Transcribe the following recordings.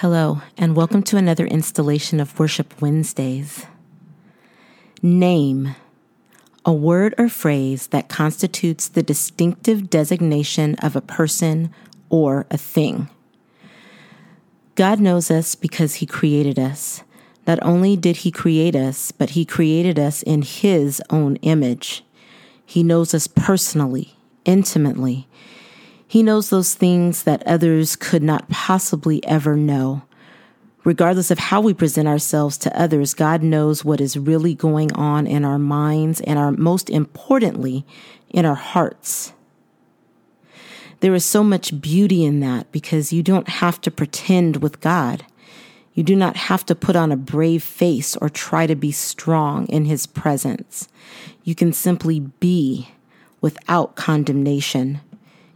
Hello, and welcome to another installation of Worship Wednesdays. Name, a word or phrase that constitutes the distinctive designation of a person or a thing. God knows us because He created us. Not only did He create us, but He created us in His own image. He knows us personally, intimately. He knows those things that others could not possibly ever know. Regardless of how we present ourselves to others, God knows what is really going on in our minds and our most importantly, in our hearts. There is so much beauty in that because you don't have to pretend with God. You do not have to put on a brave face or try to be strong in His presence. You can simply be without condemnation.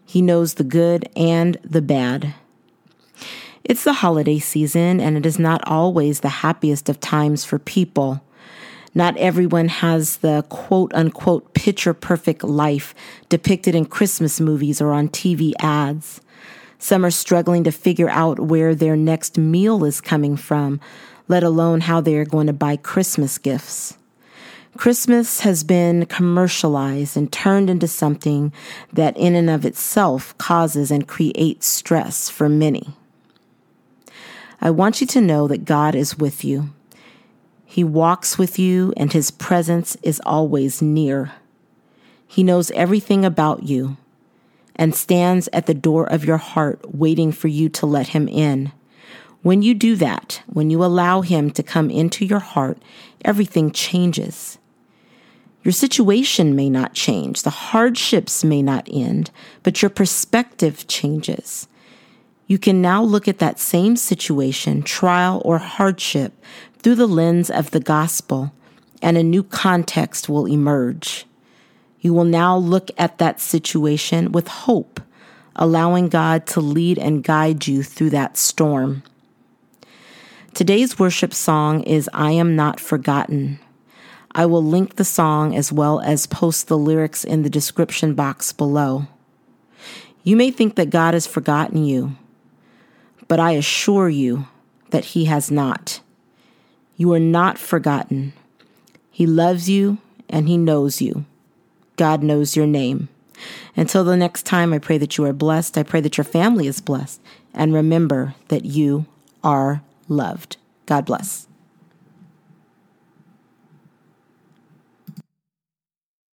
He knows the good and the bad. It's the holiday season, and it is not always the happiest of times for people. Not everyone has the quote unquote picture perfect life depicted in Christmas movies or on TV ads. Some are struggling to figure out where their next meal is coming from, let alone how they are going to buy Christmas gifts. Christmas has been commercialized and turned into something that, in and of itself, causes and creates stress for many. I want you to know that God is with you. He walks with you, and His presence is always near. He knows everything about you and stands at the door of your heart waiting for you to let Him in. When you do that, when you allow Him to come into your heart, everything changes. Your situation may not change, the hardships may not end, but your perspective changes. You can now look at that same situation, trial, or hardship through the lens of the gospel, and a new context will emerge. You will now look at that situation with hope, allowing God to lead and guide you through that storm. Today's worship song is I Am Not Forgotten. I will link the song as well as post the lyrics in the description box below. You may think that God has forgotten you, but I assure you that He has not. You are not forgotten. He loves you and He knows you. God knows your name. Until the next time, I pray that you are blessed. I pray that your family is blessed. And remember that you are loved. God bless.